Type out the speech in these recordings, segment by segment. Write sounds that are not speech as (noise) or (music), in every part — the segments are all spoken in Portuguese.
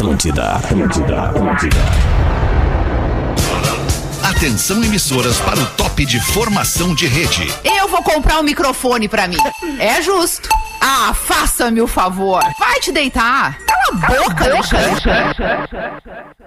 Atlântida, Atlântida, Atlântida. Atenção emissoras para o top de formação de rede. Eu vou comprar um microfone pra mim. É justo. Ah, faça-me o favor. Vai te deitar. Cala a boca, Alexandre.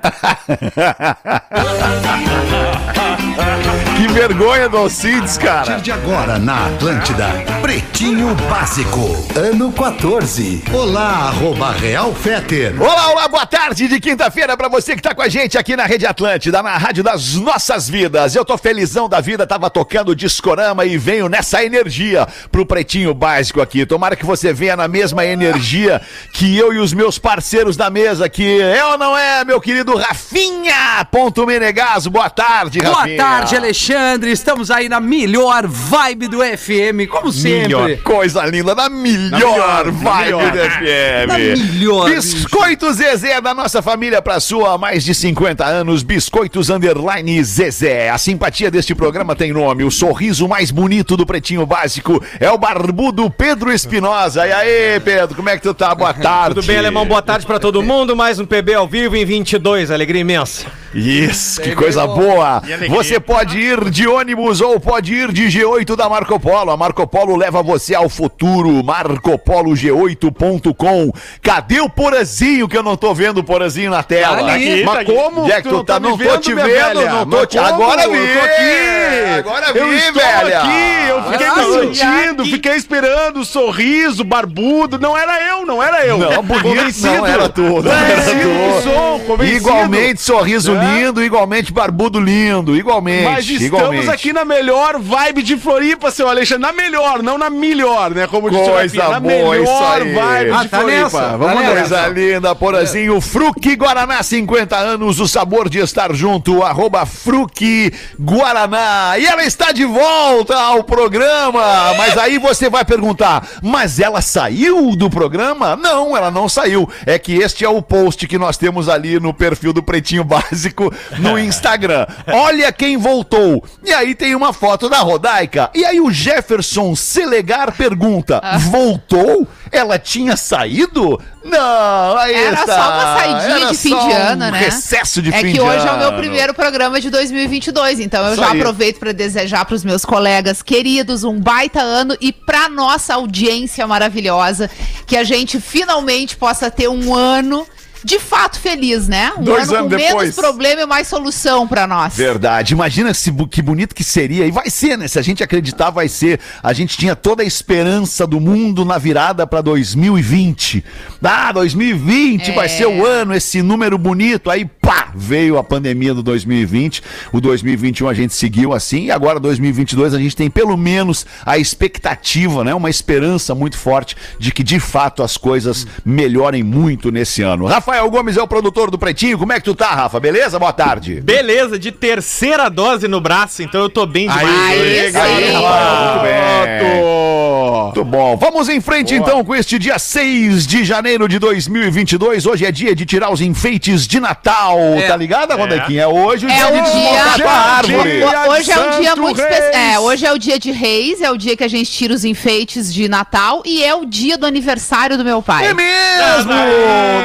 (laughs) Que vergonha do Alcides, A cara. partir de agora na Atlântida, Pretinho Básico, ano 14. Olá, arroba Real Feter. Olá, olá, boa tarde de quinta-feira pra você que tá com a gente aqui na Rede Atlântida, na Rádio das Nossas Vidas. Eu tô felizão da vida, tava tocando discorama e venho nessa energia pro Pretinho Básico aqui. Tomara que você venha na mesma energia que eu e os meus parceiros da mesa aqui. É ou não é, meu querido Rafinha? Ponto Menegaso, boa tarde, Boa Rafinha. tarde, Alexandre. Estamos aí na melhor vibe do FM, como sempre. Melhor coisa linda, na melhor, melhor, na vibe melhor. do FM. Na melhor, Biscoitos Zezé da nossa família pra sua há mais de 50 anos. Biscoitos Underline Zezé. A simpatia deste programa tem nome. O sorriso mais bonito do Pretinho Básico é o barbudo Pedro Espinosa. E aí, Pedro, como é que tu tá? Boa tarde. (laughs) Tudo bem, Alemão? Boa tarde pra todo mundo. Mais um PB ao vivo em 22. Alegria imensa. Isso, que coisa boa! Você pode ir de ônibus ou pode ir de G8 da Marco Polo. A Marco Polo leva você ao futuro. MarcoPoloG8.com. Cadê o Porazinho que eu não tô vendo o Porazinho na tela? Tá ali, Mas tá como? Onde é que tu, tá? me Não tô te vendo, velha? não tô te. Agora vi! Eu tô aqui! Agora eu vi, estou velha! aqui! Eu fiquei Ah, me sentindo, fiquei esperando o sorriso, barbudo. Não era eu, não era eu. Não, bonito não era tu, não era tu. convencido. Igualmente sorriso É. lindo, igualmente barbudo lindo, igualmente. Mas estamos igualmente. aqui na melhor vibe de Floripa, seu Alexandre. Na melhor, não na melhor, né? Como disse o Coisa. Na boa, isso melhor aí. vibe Ah, de tá Floripa. nessa, tá Vamos nessa. Coisa nessa. linda, Porazinho. Fruque Guaraná, 50 anos, o sabor de estar junto, arroba Fruque Guaraná. E ela está de volta ao programa. Mas aí você vai perguntar, mas ela saiu do programa? Não, ela não saiu. É que este é o post que nós temos ali no perfil do Pretinho Básico no (laughs) Instagram. Olha quem voltou. E aí tem uma foto da Rodaica. E aí o Jefferson Selegar pergunta, voltou? Ela tinha saído? Não, aí Era está. só uma saidinha Era de fim de um ano, né? Recesso de é fim que de hoje é o meu ano. primeiro programa de 2022, então eu Isso já aí. aproveito para desejar para os meus colegas queridos um baita ano e para nossa audiência maravilhosa que a gente finalmente possa ter um ano de fato feliz, né? Um Dois ano com depois. menos problema e mais solução para nós. Verdade. Imagina se, que bonito que seria. E vai ser, né? Se a gente acreditar, vai ser. A gente tinha toda a esperança do mundo na virada para 2020. Ah, 2020 vai É. ser o ano, esse número bonito. Aí, veio a pandemia do 2020. O 2021 a gente seguiu assim. E agora, 2022, a gente tem pelo menos a expectativa, né? Uma esperança muito forte de que, de fato, as coisas melhorem muito nesse ano. Rafael Gomes é o produtor do Pretinho. Como é que tu tá, Rafa? Beleza? Boa tarde. Beleza, de terceira dose no braço, então eu tô bem demais. Aí. Aí, Rafael, muito bem. Pronto. Muito bom. Vamos em frente então com este dia 6 de janeiro de 2022. Hoje é dia de tirar os enfeites de Natal. Tá ligado, Rodequinha? É hoje o É dia o de dia- tua árvore. Dia Ho- Hoje é um dia muito especial. É, hoje é o dia de Reis, é o dia que a gente tira os enfeites de Natal e é o dia do aniversário do meu pai. É mesmo!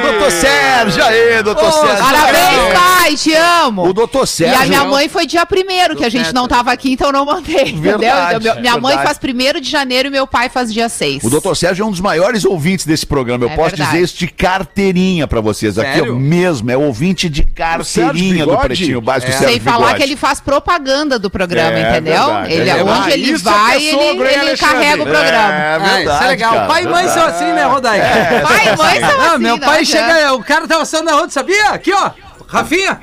Doutor Sérgio, aí, doutor Ô, Sérgio. Parabéns, pai, te amo. O doutor E Sérgio. a minha mãe foi dia primeiro, que a gente não tava aqui, então não mandei, entendeu? Verdade, Então, meu- minha mãe verdade. faz primeiro de janeiro e meu pai faz dia 6. O doutor Sérgio é um dos maiores ouvintes desse programa. Eu É posso verdade. dizer isso de carteirinha pra vocês. Aqui Sério? ó, mesmo, é ouvinte de carteirinha do Bigode? Pretinho Básico É. Sérgio Sem falar Bigode. que ele faz propaganda do programa, É, entendeu? verdade, ele, é onde verdade. ele é vai, é ele, ele carrega o programa. É Ah, verdade. isso é legal. cara, pai e mãe são assim, né, Rodaica? Pai e mãe são Ah, assim, meu pai adianta. chega, o cara tava saindo na rua, sabia? Aqui, ó, Rafinha.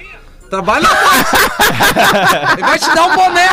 Trabalha. (laughs) Ele vai te dar um boné.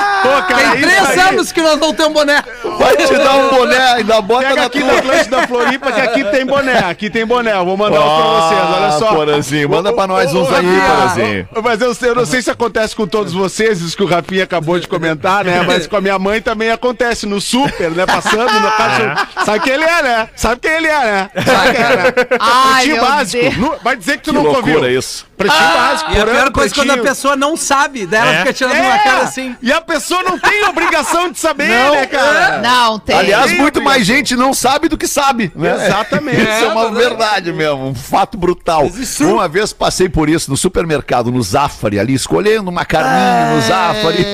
cara, Tem três aí. anos que nós não temos um boné. Vai te dar um boné, ainda bota Pega na aqui tua. no Atlântida Floripa que aqui tem boné. Aqui tem boné. Eu vou mandar um pra vocês. Olha só. Ah, Porazinho, manda pra nós uns aí, Porazinho. Mas eu, eu não sei se acontece com todos vocês, isso que o Rafinha acabou de comentar, né? (laughs) Mas com a minha mãe também acontece no super, né? Passando no caixa. Sabe quem ele é, né? Sabe quem ele é, né? Sabe quem é, né? Ai, Pretinho meu básico. Deus. Vai dizer que tu Que nunca loucura ouviu. isso. Pretinho básico. E a pior coisa é quando a pessoa não sabe, daí ela É. fica tirando uma cara assim. E a pessoa não tem (laughs) obrigação de saber, Não. né, cara? Não, tem. Aliás, Tem muito mais gente não sabe do que sabe. né? Exatamente. (laughs) Isso é uma É, verdade mesmo, um fato brutal. Isso. Uma vez passei por isso no supermercado, no Zafari, ali, escolhendo uma carninha no Zafari.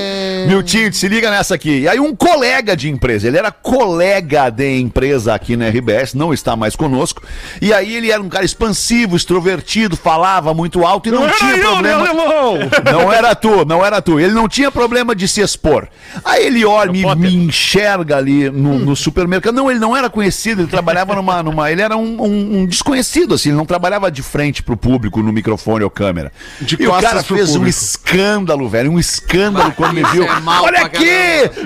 Miltinho, se liga nessa aqui. E aí um colega de empresa, ele era colega de empresa aqui na RBS, não está mais conosco. E aí ele era um cara expansivo, extrovertido, falava muito alto e não, Não tinha era eu, problema. né, alemão? (laughs) Não era tu, não era tu. Ele não tinha problema de se expor. Aí ele olha, me, me enxerga ali no, no supermercado. Não, ele não era conhecido, ele trabalhava numa. (laughs) numa ele era um, um- um desconhecido, assim, ele não trabalhava de frente pro público, no microfone ou câmera. De e o cara fez um público. escândalo, velho, um escândalo quando me viu. É mal Olha aqui,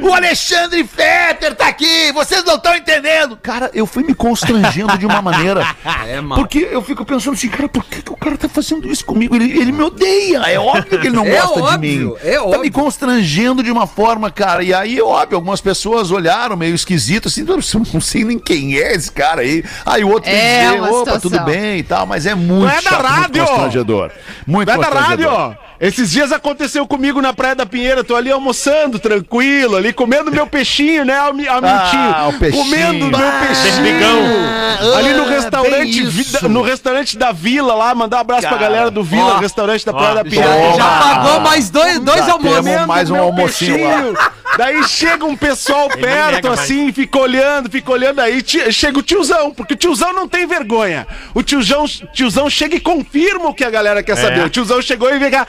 o Alexandre Fetter tá aqui, vocês não estão entendendo. Cara, eu fui me constrangendo de uma maneira. (laughs) É mal. Porque eu fico pensando assim, cara, por que, que o cara tá fazendo isso comigo? Ele, ele me odeia, é óbvio que ele não (laughs) É gosta de óbvio, mim. é Tá me óbvio. constrangendo de uma forma, cara. E aí, óbvio, algumas pessoas olharam meio esquisito, assim, "Eu não sei nem quem é esse cara aí. Aí o outro É veio dizer, uma opa, situação. tudo bem e tal, mas é muito Não é da chato, muito rádio! constrangedor. Muito Vai da constrangedor. rádio! Esses dias aconteceu comigo na Praia da Pinheira. Tô ali almoçando, tranquilo, ali comendo meu peixinho, né, Almi- Almintinho? Ah, o peixinho. Comendo meu peixinho. Berbigão. Ali no Ah, restaurante, Vida- no restaurante da Vila lá, mandar um abraço pra Cara, galera do Vila, ó, restaurante da ó, Praia da já- Pinheira. Já, já pagou mais dois, dois almoços. mais um almocinho. (laughs) Daí chega um pessoal nem perto, nega assim, fica olhando, fica olhando aí. Chega o tiozão, porque o tiozão não tem vergonha. O tiozão, tiozão chega e confirma o que a galera quer saber. O tiozão chegou e vem cá,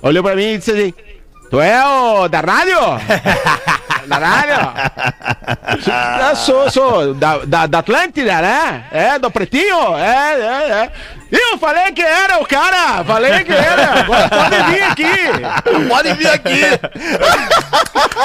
olhou pra mim e disse assim: Tu é o da rádio? da rádio? Eu sou, sou da, da, da Atlântida, né? É, do Pretinho? É, é, é. Eu falei que era o cara! Falei que era! Agora pode vir aqui! Pode vir aqui.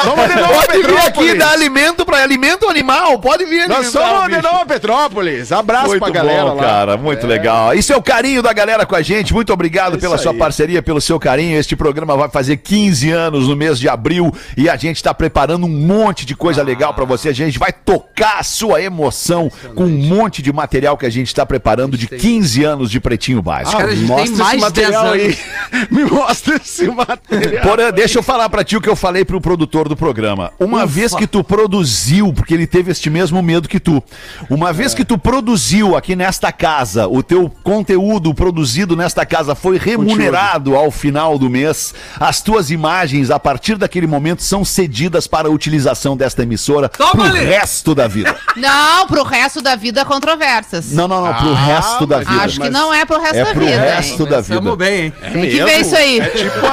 Vamos de novo, Pode vir aqui dar alimento para alimento animal. Pode vir Nós somos de bicho. Nova Petrópolis. Abraço Muito pra galera bom, lá. cara, muito legal. Isso é o carinho da galera com a gente. Muito obrigado pela sua aí. parceria, pelo seu carinho. Este programa vai fazer 15 anos no mês de abril e a gente está preparando um monte de coisa legal pra você. A gente vai tocar a sua emoção com um monte de material que a gente está preparando de 15 anos de Pretinho Básico. Cara, a gente tem Mostra esse de 10 material aí. (laughs) Me mostra esse material. Porã, deixa eu (laughs) falar pra ti o que eu falei pro produtor do programa. Uma vez que tu produziu, porque ele teve este mesmo medo que tu, uma vez que tu produziu aqui nesta casa, o teu conteúdo produzido nesta casa foi remunerado ao final do mês, as tuas imagens, a partir daquele momento, são cedidas para a utilização desta emissora Toma pro ali! resto da vida. Não, pro resto da vida, controvérsias. Não, não, não, pro Ah, resto da vida. Acho que não é pro resto É da pro vida. resto hein? da vida. Tamo bem, hein? Tem que ver isso aí. É tipo,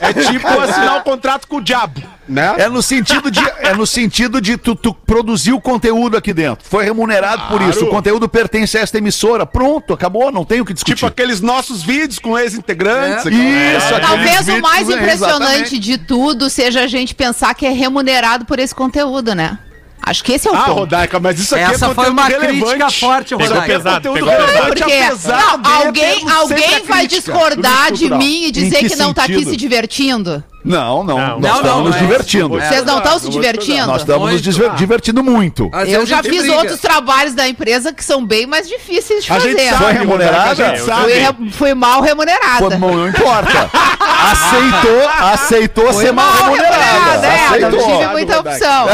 é tipo (laughs) assinar o contrato com o diabo, né? É no sentido de, é no sentido de tu, tu produzir o conteúdo aqui dentro. Foi remunerado por Claro. isso. O conteúdo pertence a esta emissora. Pronto, acabou, não tem o que discutir. Tipo aqueles nossos vídeos com ex-integrantes. É. Isso, aqueles Talvez o mais é, impressionante exatamente. de tudo seja a gente pensar que é remunerado por esse conteúdo, né? Acho que esse é o Ah, ponto. Rodaica, mas isso aqui Essa é foi uma relevante. crítica forte, Pegou Rodaica. pesado, conteúdo pegou pesado. Porque apesar não, alguém, alguém vai discordar de mim e dizer que que, não tá aqui se divertindo? Não, não. Não, nós não, estamos não, nos é. divertindo. É. Vocês não estão não se divertindo? Nós estamos nos diver- divertindo muito. Às Eu a já gente fiz briga. outros trabalhos da empresa que são bem mais difíceis de A fazer. gente sabe, Foi remunerada? A gente sabe. Fui, mal remunerada. Foi, não importa. (laughs) Aceitou, aceitou Fui ser mal remunerada. é, não Aceitou. tive muita opção.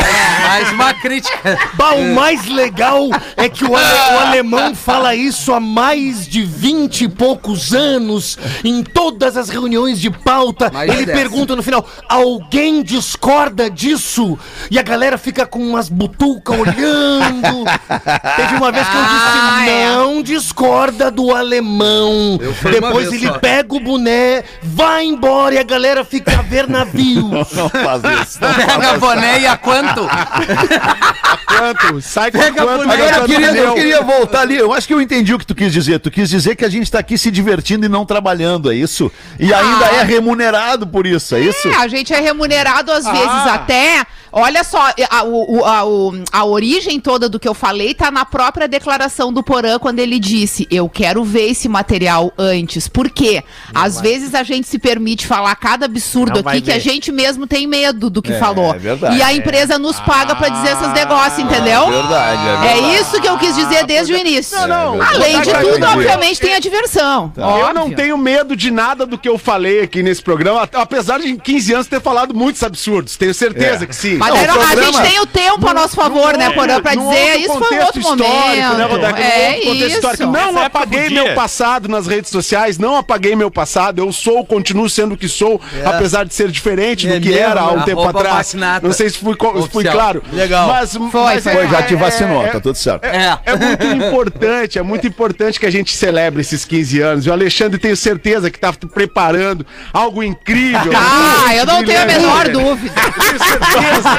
Mais uma crítica. (laughs) Bah, o mais legal é que o, ale- o alemão fala isso há mais de vinte e poucos anos, em todas as reuniões de pauta. Mais ele pergunta no final: alguém discorda disso? E a galera fica com umas butucas olhando. (laughs) Teve uma vez que eu disse: Ah, é. não discorda do alemão. Depois ele só. pega o boné, vai embora e a galera fica a ver navios. (laughs) Não faz isso. (laughs) Pega boné e a quanto? Quanto? Sai com Pega quanto? Agora, eu, queria, eu queria voltar ali. Eu acho que eu entendi o que tu quis dizer. Tu quis dizer que a gente tá aqui se divertindo e não trabalhando, é isso? E ainda é remunerado por isso, é isso? É, a gente é remunerado às vezes Ah. até Olha só, a, o- a, o- a origem toda do que eu falei tá na própria declaração do Porã, quando ele disse: Eu quero ver esse material antes. Por quê? Às vezes a gente se permite falar cada absurdo Não vai aqui que a gente mesmo tem medo do que É, falou. é verdade. E a empresa nos paga pra dizer esses negócios, entendeu? É verdade, é É verdade. isso que eu quis dizer desde o início. Não, não. Além de Tá tudo, obviamente, tem a diversão. Eu não tenho medo de nada do que eu falei aqui nesse programa, apesar de em 15 anos ter falado muitos absurdos. Tenho certeza É. que sim. Mas Não, o não- a programa- gente tem o tempo a nosso favor, né, Porã, pra Num dizer outro isso foi um outro histórico, momento. Né, é contexto isso. histórico. Não época apaguei meu passado nas redes sociais, não apaguei meu passado. Eu sou, continuo sendo o que sou, apesar de ser diferente É do que mesmo, era há um tempo atrás. vacinada. Não sei se fui, fui claro. Legal. Mas, Foi, mas foi. é- já te é- vacinou, é- tá tudo certo. É. é muito importante, é muito importante que a gente celebre esses 15 anos. E o Alexandre tenho certeza que tá preparando algo incrível. (laughs) Ah, eu não tenho a menor dúvida. Tenho certeza.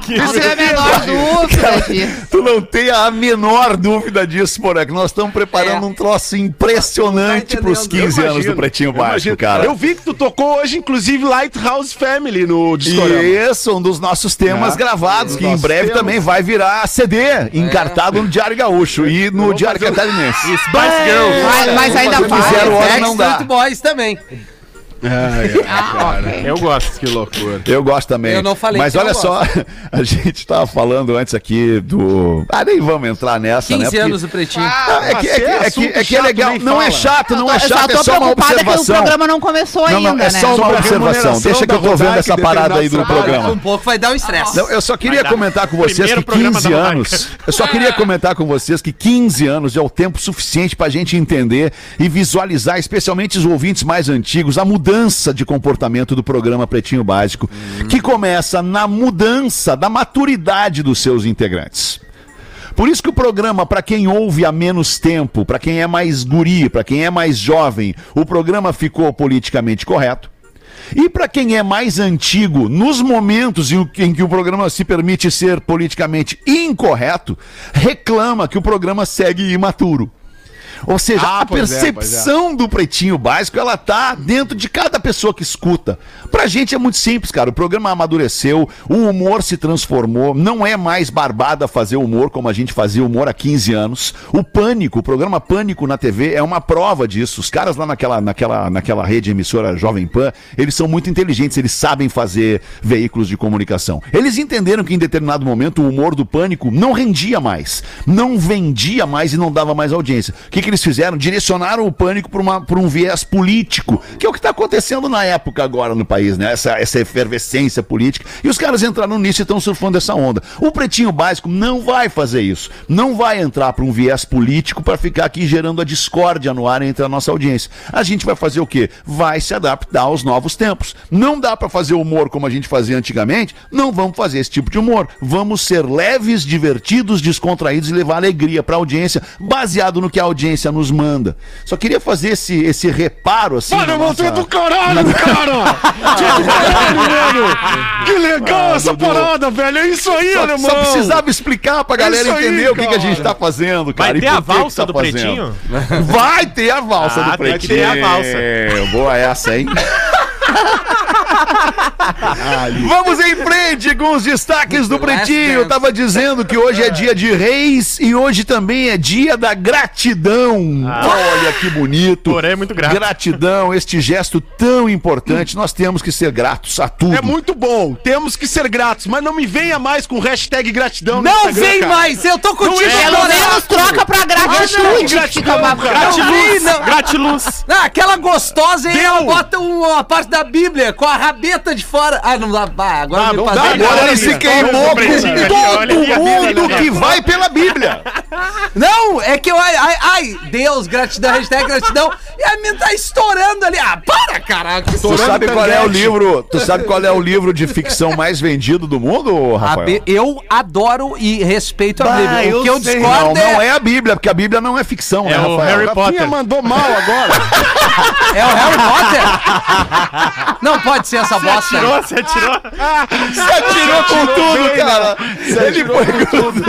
Que Não tenho a menor dúvida disso. Tu não tem a menor dúvida disso, que nós estamos preparando É. um troço impressionante Tá pros entendendo. 15 Eu anos do imagino, Pretinho Básico, imagino. cara. Eu vi que tu tocou hoje, inclusive, Lighthouse Family no Discorama. Isso, um dos nossos temas Ah, gravados, um que em breve temas. também vai virar CD, encartado no Diário Gaúcho e no Diário um- Catarinense. Spice Girls. Mas, mas ainda faz. hoje, Backstreet não dá. Boys também. Ah, ok. Eu gosto. Que loucura. Eu gosto também. Eu não falei Mas que eu olha só, (laughs) a gente tava falando antes aqui do. Ah, nem vamos entrar nessa, 15 né? porque- anos do Pretinho. Ah, é, que, é, que, é, que, é, que é legal. chato, Não nem é fala. chato, não é chato, é tô só uma preocupada que o observação. programa não começou Não, não, ainda, é né? só uma Sobre a observação. Deixa que eu tô vendo essa parada aí do programa. um pouco vai dar um estresse. Eu só queria dar. comentar com vocês Primeiro que programa 15 da Rodaica. anos. Eu só queria comentar com vocês que 15 anos é o tempo suficiente pra gente entender e visualizar, especialmente os ouvintes mais antigos, a mudança de comportamento do programa Pretinho Básico, que começa na mudança da maturidade dos seus integrantes. Por isso que o programa, para quem ouve há menos tempo, para quem é mais guri, para quem é mais jovem, o programa ficou politicamente correto. E para quem é mais antigo, nos momentos em que o programa se permite ser politicamente incorreto, reclama que o programa segue imaturo. Ou seja, Ah, a pois é, percepção do pretinho básico, ela tá dentro de cada pessoa que escuta. Pra gente é muito simples, cara. O programa amadureceu, o humor se transformou, não é mais barbada fazer humor como a gente fazia humor há 15 anos. O Pânico, o programa Pânico na TV é uma prova disso. Os caras lá naquela, naquela, naquela rede emissora Jovem Pan, eles são muito inteligentes, eles sabem fazer veículos de comunicação. Eles entenderam que em determinado momento o humor do Pânico não rendia mais, não vendia mais e não dava mais audiência. O que, que eles fizeram? Direcionaram o Pânico para um viés político, que é o que está acontecendo na época agora no país, né? Essa, essa efervescência política. E os caras entraram nisso e estão surfando essa onda. O Pretinho Básico não vai fazer isso. Não vai entrar para um viés político para ficar aqui gerando a discórdia no ar entre a nossa audiência. A gente vai fazer o quê? Vai se adaptar aos novos tempos. Não dá para fazer humor como a gente fazia antigamente, não vamos fazer esse tipo de humor. Vamos ser leves, divertidos, descontraídos e levar alegria para a audiência, baseado no que a audiência nos manda. Só queria fazer esse, esse reparo assim. Mano, é nossa- do caralho, (laughs) cara! É do caralho, mano! Que legal essa parada, velho! É isso aí, Só, alemão! só precisava explicar pra galera isso aí, entender o que, que a gente tá fazendo, cara. Vai ter a que que valsa tá do fazendo. Pretinho? Vai ter a valsa Ah, do tem que Pretinho. ter a valsa. É, boa essa, hein? (laughs) Vamos em frente com os destaques do Pretinho. Eu tava dizendo que hoje é dia de reis e hoje também é dia da gratidão. Olha que bonito. Porém, é muito grato. Gratidão, este gesto tão importante. Nós temos que ser gratos a tudo. É muito bom, temos que ser gratos, mas não me venha mais com hashtag gratidão Não vem cara. mais! Eu tô contigo é Pelo menos troca pra gratitude. gratidão, cara. Gratiluz! não. Gratiluz! Ah, aquela gostosa aí, Deu. ela bota uma parte da Bíblia com a rabeta de fora. Ah, não dá. Ah, agora Ah, não passei. dá, Agora ele se queimou com o todo mundo que vai pela Bíblia. Não, é que eu. Ai, ai, ai, Deus, gratidão, hashtag gratidão. E a minha tá estourando ali. Ah, para, caraca. Tu sabe qual é o livro? Tu sabe qual é o livro de ficção mais vendido do mundo, Rafael? Eu adoro e respeito a Bah, Bíblia. eu O que eu sei. Não, discordo não é a Bíblia, porque a Bíblia não é ficção, né, É o Rafael? Harry Rafinha Potter. mandou mal agora. (laughs) É o Harry Potter? (laughs) Não pode ser essa bosta. aí. Tirou, você atirou. Se atirou com tudo, cara. Ele foi com tudo.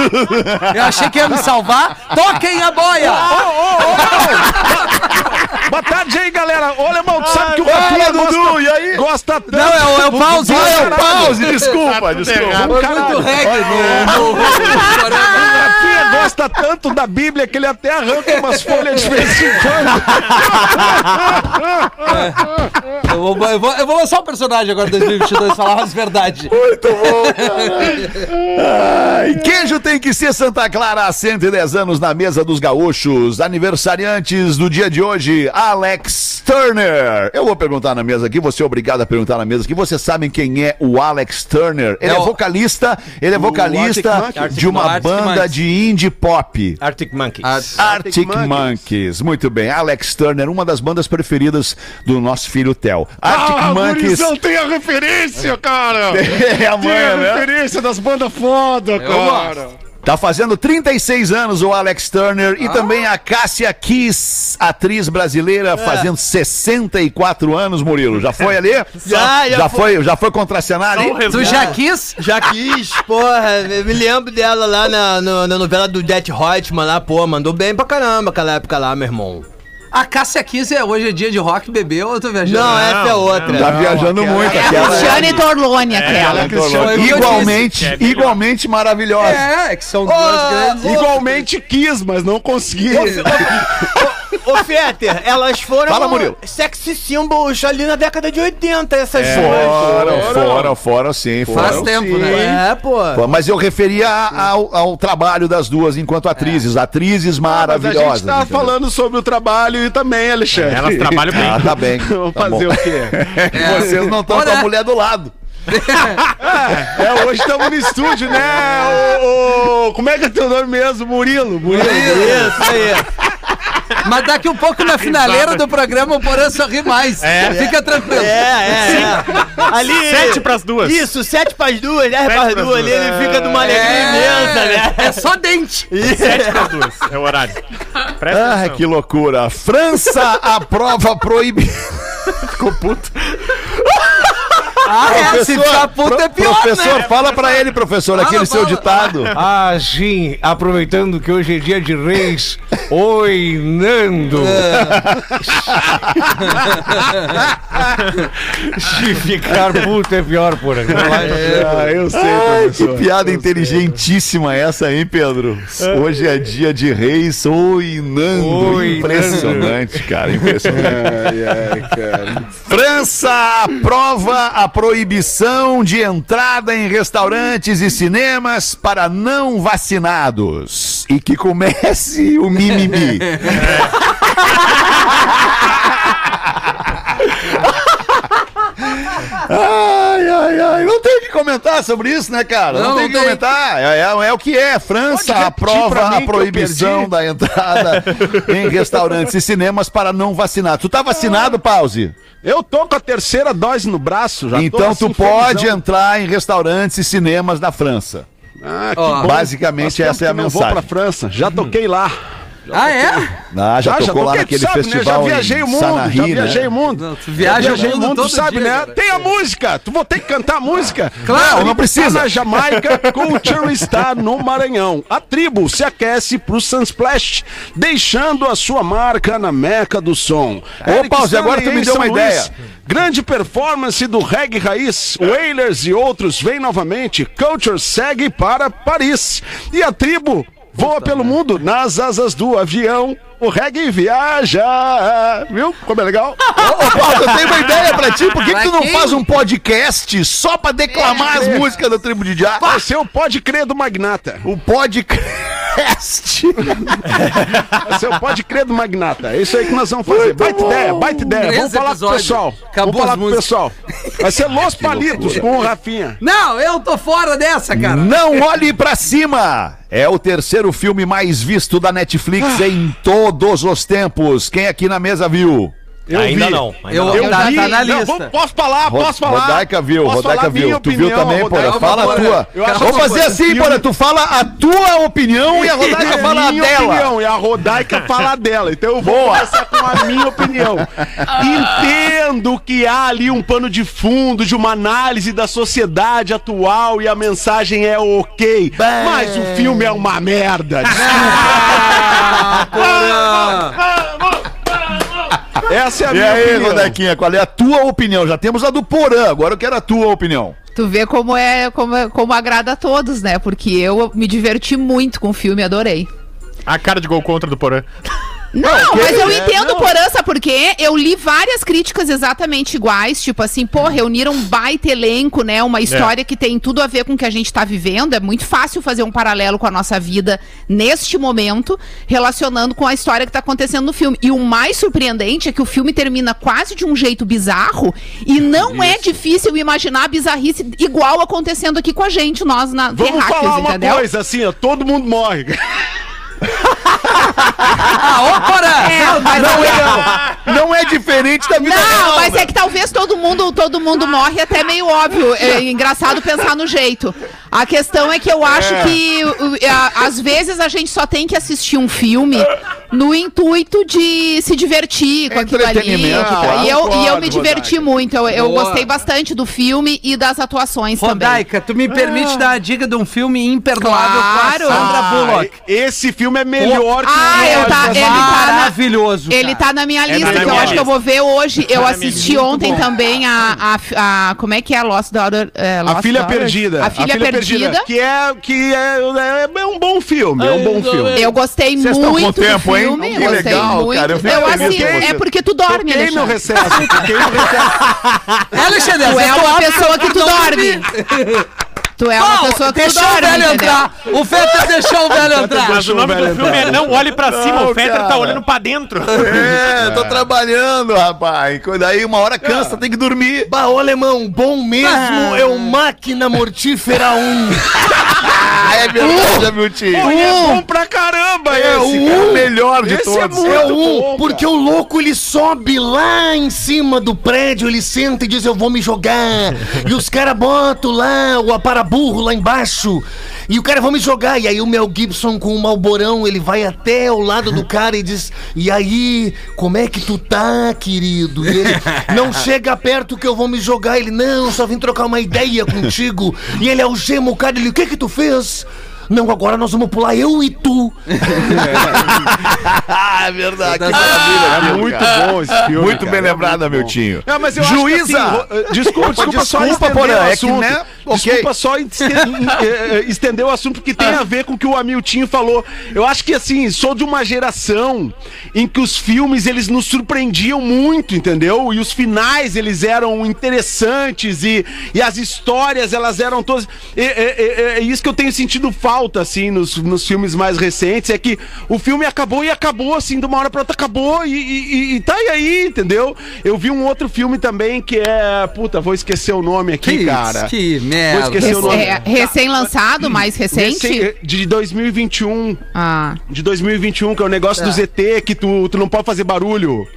Eu achei que ia me salvar. Toquem a boia! Boa tarde aí, galera. Ô, Alemão, tu sabe que o Rafinha Dudu, gosta, e aí? gosta tanto... Não, é o, é o pause. Ah, é o pause, desculpa, desculpa. Foi muito Caralho. reggae no, no, no O Rafinha gosta tanto da Bíblia que ele até arranca umas folhas de vez em quando. Eu vou, eu, vou, eu vou lançar um personagem agora em 2022 falar as verdades. Muito bom, cara. Ai, queijo tem que ser Santa Clara há 110 anos na mesa dos gaúchos. Aniversariantes do dia de hoje, Alex Turner. Eu vou perguntar na mesa aqui, você é obrigado a perguntar na mesa aqui. Vocês sabem quem é o Alex Turner? Ele é, É vocalista, ele é vocalista Arctic de uma Arctic banda de indie pop. Arctic Monkeys. Arctic, Monkeys. Monkeys. Muito bem. Alex Turner, uma das bandas preferidas do nosso filho Theo. Arctic Ah, Monkeys. gurizão, tem a referência, cara. (laughs) É a Tem manhã, a né? referência das bandas foda, cara. Tá fazendo 36 anos o Alex Turner e também a Cássia Kiss, atriz brasileira, fazendo 64 anos, Murilo. Já foi ali? (laughs) Já, já foi. Já foi contracenar um ali? Tu já quis? Já quis, porra. Eu me lembro dela lá na, no- na novela do Jet Hotman lá, pô, mandou bem pra caramba aquela época lá, meu irmão. A Cássia Kiss é hoje é dia de rock bebê ou eu tô viajando? Não, essa é outra. Tá viajando muito É a aquela. Cristiane Torlone, aquela. Foi o que eu Igualmente. É melhor. igualmente maravilhosa. É, é que são duas grandes. Igualmente quis, mas não consegui. Ô, Fetter, elas foram Fala, Murilo. sexy symbols ali na década de 80, essas duas. Fora, fora, fora, sim. Faz Fora, tempo, né? É, pô. Mas eu referia ao, ao trabalho das duas enquanto atrizes, atrizes Mas a maravilhosas. gente entendeu? falando sobre o trabalho e também, Alexandre. Elas trabalham bem. Ah, tá bem. (laughs) Vamos Tá fazer bom. o quê? (laughs) Vocês não estão com a mulher do lado. É, hoje estamos no estúdio, né? O, o- como é que é teu nome mesmo? Murilo. Murilo. Isso aí. Mas daqui um pouco na finaleira do programa o Porã sorri mais. É. Fica tranquilo. É, é, é. Ali. Sete pras duas. Isso, sete pras duas, dez Sete pras pras duas ali, duas. ele fica de uma alegria imensa, né? É só dente. Sete pras duas. É o horário. Presta Ah, atenção. que loucura. França aprova proibir. (laughs) Ficou puto. Ah, é, se ficar puto é pior, professor, né? fala pra ele, professor, aquele Fala, seu fala. ditado. Ah, sim, aproveitando que hoje é dia de reis. Oi, Nando! (laughs) Se ficar puto é pior, por aqui. Ah, eu sei, Ai, que professor. piada inteligentíssima essa, hein, Pedro? Hoje é dia de reis. Oi, Nando. Oi, impressionante, cara, impressionante. Ai, ai, cara. França aprova a proibição de entrada em restaurantes e cinemas para não vacinados. E que comece o mimimi. (laughs) Ai, ai, ai. Não tem o que comentar sobre isso, né, cara? Não, Não, tem o que tem. comentar. É, é- é o que é. França Pode aprova a proibição da entrada em (laughs) restaurantes e cinemas para não vacinados. Tu tá vacinado, Pause? Eu tô com a terceira dose no braço já. Então tu assim, pode felizão. entrar em restaurantes e cinemas da França. Ah, que Ó, bom. Basicamente, essa é a que eu vou mensagem. pra França. Já toquei lá. Ah, é? Ah, já Ah, tocou lá toquei, naquele tu sabe, né? festival Já viajei o mundo, já viajei né? o mundo. Não, tu viaja Já viajei o mundo tu sabe, dia, né? cara. Tem a música. Tu vou ter que cantar a música. (laughs) Claro. Não, não precisa. Tá na Jamaica, Culture está no Maranhão. A tribo se aquece pro Sunsplash, deixando a sua marca na meca do som. Ô, Pause, agora tu me deu uma Luís. ideia. Grande performance do reggae raiz. Wailers e outros vêm novamente. Culture segue para Paris. E a tribo voa pelo mundo nas asas do avião. O reggae viaja. Viu como é legal? (laughs) Ô, Paulo, eu tenho uma ideia pra ti. Por que, que tu não faz um podcast só pra declamar as crer. músicas da tribo de Já? Vai ser o Pode Crer do Magnata. O podcast. (laughs) Vai ser o Pode Crer do Magnata. É isso aí que nós vamos fazer. Baita ideia, baita ideia. Vamos falar com o pessoal. Acabou Vamos falar com o pessoal. Vai ser Los Palitos com o Rafinha. Não, eu tô fora dessa, cara. Não olhe pra cima. É o terceiro filme mais visto da Netflix Ah. em todos os tempos. Quem aqui na mesa viu? Ainda vi. não. ainda Eu, não. eu tá, vi. tá na Não, lista. vamos- posso falar, Ro- posso falar. Rodaica viu, Posso Rodaica viu. Tu viu também, Porã? Rodaica, Fala a tua. Eu Vamos fazer assim, Porã. Tu fala a tua opinião e a (laughs) Rodaica fala a minha dela. opinião, e a Rodaica (laughs) fala dela. Então eu vou começar com a minha opinião. (laughs) Entendo que há ali um pano de fundo de uma análise da sociedade atual e a mensagem é ok. Mas o filme é uma merda. Ah, Essa é a E minha aí, opinião. Rodaiquinha, qual é a tua opinião? Já temos a do Porã, agora eu quero a tua opinião. Tu vê como é, como, é- como agrada a todos, né? Porque eu me diverti muito com o filme, adorei. A cara de gol contra do Porã. Não, mas eu entendo por essa, porque eu li várias críticas exatamente iguais, tipo assim, pô, reuniram um baita elenco, né? Uma história que tem tudo a ver com o que a gente tá vivendo. É muito fácil fazer um paralelo com a nossa vida neste momento, relacionando com a história que tá acontecendo no filme. E o mais surpreendente é que o filme termina quase de um jeito bizarro e não é difícil imaginar a bizarrice igual acontecendo aqui com a gente, nós na Vamos falar uma entendeu? coisa, assim, ó, todo mundo morre. (laughs) Porã! É, mas Não é, não é diferente da vida Não, real, mas é que talvez todo mundo, todo mundo morre até meio óbvio. É engraçado pensar no jeito. A questão é que eu acho que o- a- às vezes a gente só tem que assistir um filme no intuito de se divertir com aquilo ali. Claro. E eu, e eu me diverti Rodaica. muito. Eu, eu gostei bastante do filme e das atuações também. Rodaica, tu me permite dar a dica de um filme imperdoável Claro. com a Sandra Ah, Bullock. esse filme é melhor que Ah, o eu tá- ele tá na- Maravilhoso. Ele tá na minha na lista, minha que eu acho lista. que eu vou ver hoje. Eu na minha assisti ontem também a, a, a- Como é que é? Lost Daughter. é, A Lost Filha Daughter? Perdida. A Filha, Perdida. Que é, que é, é, é um bom filme. É um bom filme. Eu gostei Vocês estão muito com tempo, do hein? Filme, Que legal, muito. cara, eu Eu feliz assi- por é você. porque tu dorme, Toquei Alexandre. recesso. Toquei no recesso. (laughs) É, Alexandre, Tu é uma pessoa que tu dorme. (laughs) Tu é uma Não, pessoa que deixou o dorme, velho entendeu? entrar. O Fetter (laughs) deixou o velho entrar. Mas o nome do filme é Não Olhe Pra Cima, o Fetter tá olhando pra dentro. É, tô trabalhando, rapaz. Daí uma hora cansa, tem que dormir. Bah, ô alemão, bom mesmo é o Máquina Mortífera 1. Ah, é verdade, meu tio. É bom pra caramba É esse, o cara. melhor de Esse é todos. muito É o bom, um, porque o louco ele sobe lá em cima do prédio, ele senta e diz: Eu vou me jogar. e os caras botam lá o aparaburro lá embaixo. E o cara vão me jogar. E aí o Mel Gibson com o Malborão, ele vai até ao lado do cara e diz: E aí, como é que tu tá, querido? E ele não (laughs) chega perto que eu vou me jogar. Ele, não, só vim trocar uma ideia contigo. E ele algema o cara, ele, o que que tu fez? Não, agora nós vamos pular eu e tu. Ah, (laughs) é verdade. Que É muito cara. bom esse filme. Muito cara, bem é lembrada, muito meu tio. Não, mas eu Juíza! Acho que, assim, ro- desculpa, desculpa, só desculpa, estender Porã, o é que, assunto. né. Desculpa só estender, eh, eh, estender o assunto, porque tem a ver com o que o Amiltinho falou. Eu acho que, assim, sou de uma geração em que os filmes, eles nos surpreendiam muito, entendeu? E os finais, eles eram interessantes e, e as histórias, elas eram todas... É, é- é- é isso que eu tenho sentido falta, assim, nos, nos filmes mais recentes, é que o filme acabou e acabou, assim, de uma hora pra outra acabou e, e- e tá aí, entendeu? Eu vi um outro filme também que é... Puta, vou esquecer o nome aqui, Que, cara. que Vou merda. esquecer o nome. É, recém-lançado, mais recente? Recém- de 2021. Ah. De 2021, que é o negócio do ZT, que tu, tu não pode fazer barulho.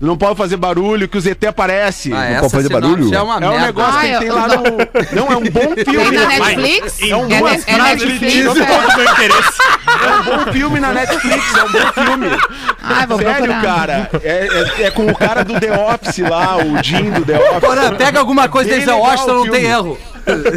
Não pode fazer barulho, que o ZT aparece. Ah, essa pode fazer barulho? É, uma É um negócio Ah, que eu- tem lá não- no. Não, é um bom filme. Tem na rapaz. Netflix? É um É, bom ne- é Netflix? Diz é. É um bom filme na Netflix, é um bom filme. Ai, vou Sério, procurar. cara. É, é- é com o cara do The Office lá, o Jim do The Office. Porã, pega alguma coisa desse legal Washington, não tem erro.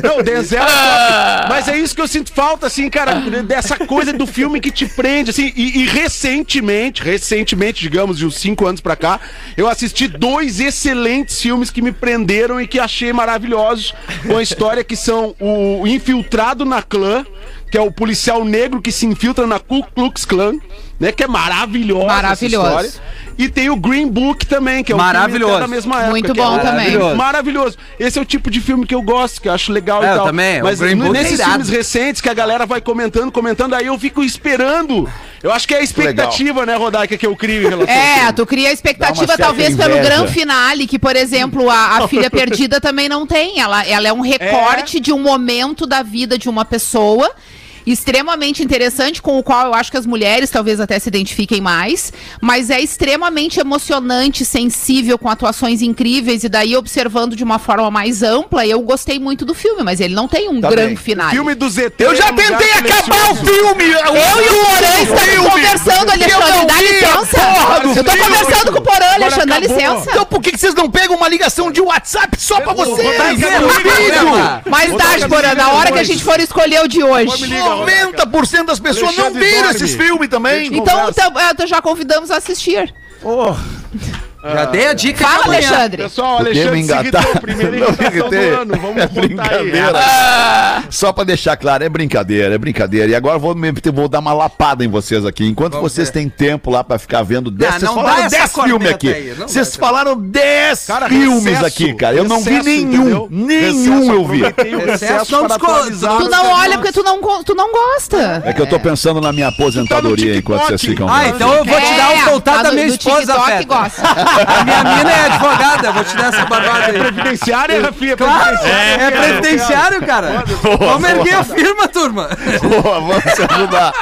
Não, Denzel top. Mas é isso que eu sinto falta, assim, cara, dessa coisa do filme que te prende, assim. E, e recentemente, recentemente, digamos, de uns cinco anos pra cá, eu assisti dois excelentes filmes que me prenderam e que achei maravilhosos. Com a história que são o Infiltrado na Clã, que é o policial negro que se infiltra na Ku Klux Klan, né? Que é maravilhosa essa Maravilhoso. história. E tem o Green Book também, que é um Maravilhoso. filme até da mesma época. Muito é bom também. Maravilhoso. Maravilhoso. Esse é o tipo de filme que eu gosto, que eu acho legal É, e eu tal. também, o Mas Green n- Book é nesses irado. filmes recentes que a galera vai comentando, comentando, aí eu fico esperando. Eu acho que é a expectativa, né, Rodaica, que eu crio em relação É, filme. tu cria a expectativa, talvez, pelo inveja. grande finale, que, por exemplo, a, a Filha (laughs) Perdida também não tem. Ela, ela é um recorte de um momento da vida de uma pessoa. Extremamente interessante, com o qual eu acho que as mulheres talvez até se identifiquem mais, mas é extremamente emocionante, sensível, com atuações incríveis, e daí observando de uma forma mais ampla, eu gostei muito do filme, mas ele não tem um Tá grande final. Filme do ZT. Eu já é um lugar tentei acabar o filme! Eu e o Porã estamos conversando, Alexandre, dá licença. Eu tô conversando com o Porã, Alexandre, dá licença. Então por que que vocês não pegam uma ligação de WhatsApp só pra vocês? Vídeo! programa. Mas dá, Porã, na hora que a gente for escolher o de hoje. 90% das pessoas não viram dorme. esses filmes também. Então, então, já convidamos a assistir. Já dei a dica Fala. Alexandre. Pessoal, Alexandre se engatar. irritou. Primeira (laughs) irritação do ano. Vamos É botar aí. brincadeira. Só pra deixar claro, é brincadeira, é brincadeira. E agora eu vou, me- vou dar uma lapada em vocês aqui. Enquanto Vamos vocês ver. têm tempo lá pra ficar vendo 10, Não, vocês não dá falaram essa 10 filmes aqui. Vocês falaram 10 Cara, filmes recesso, aqui, cara. Eu não vi nenhum. entendeu? Nenhum Recesso, eu vi. Recesso não. Tu não olha porque tu não, tu não gosta. É que eu tô pensando na minha aposentadoria TikTok. enquanto vocês ficam Ah, então eu vou te dar É, o contato da minha esposa, Feta. gosta. (laughs) A minha mina é advogada, vou te dar essa barbada aí. Previdenciária, Rafinha? Claro, previdenciária. é previdenciário, cara. Vamos erguer a firma, turma. Boa, vamos se ajudar.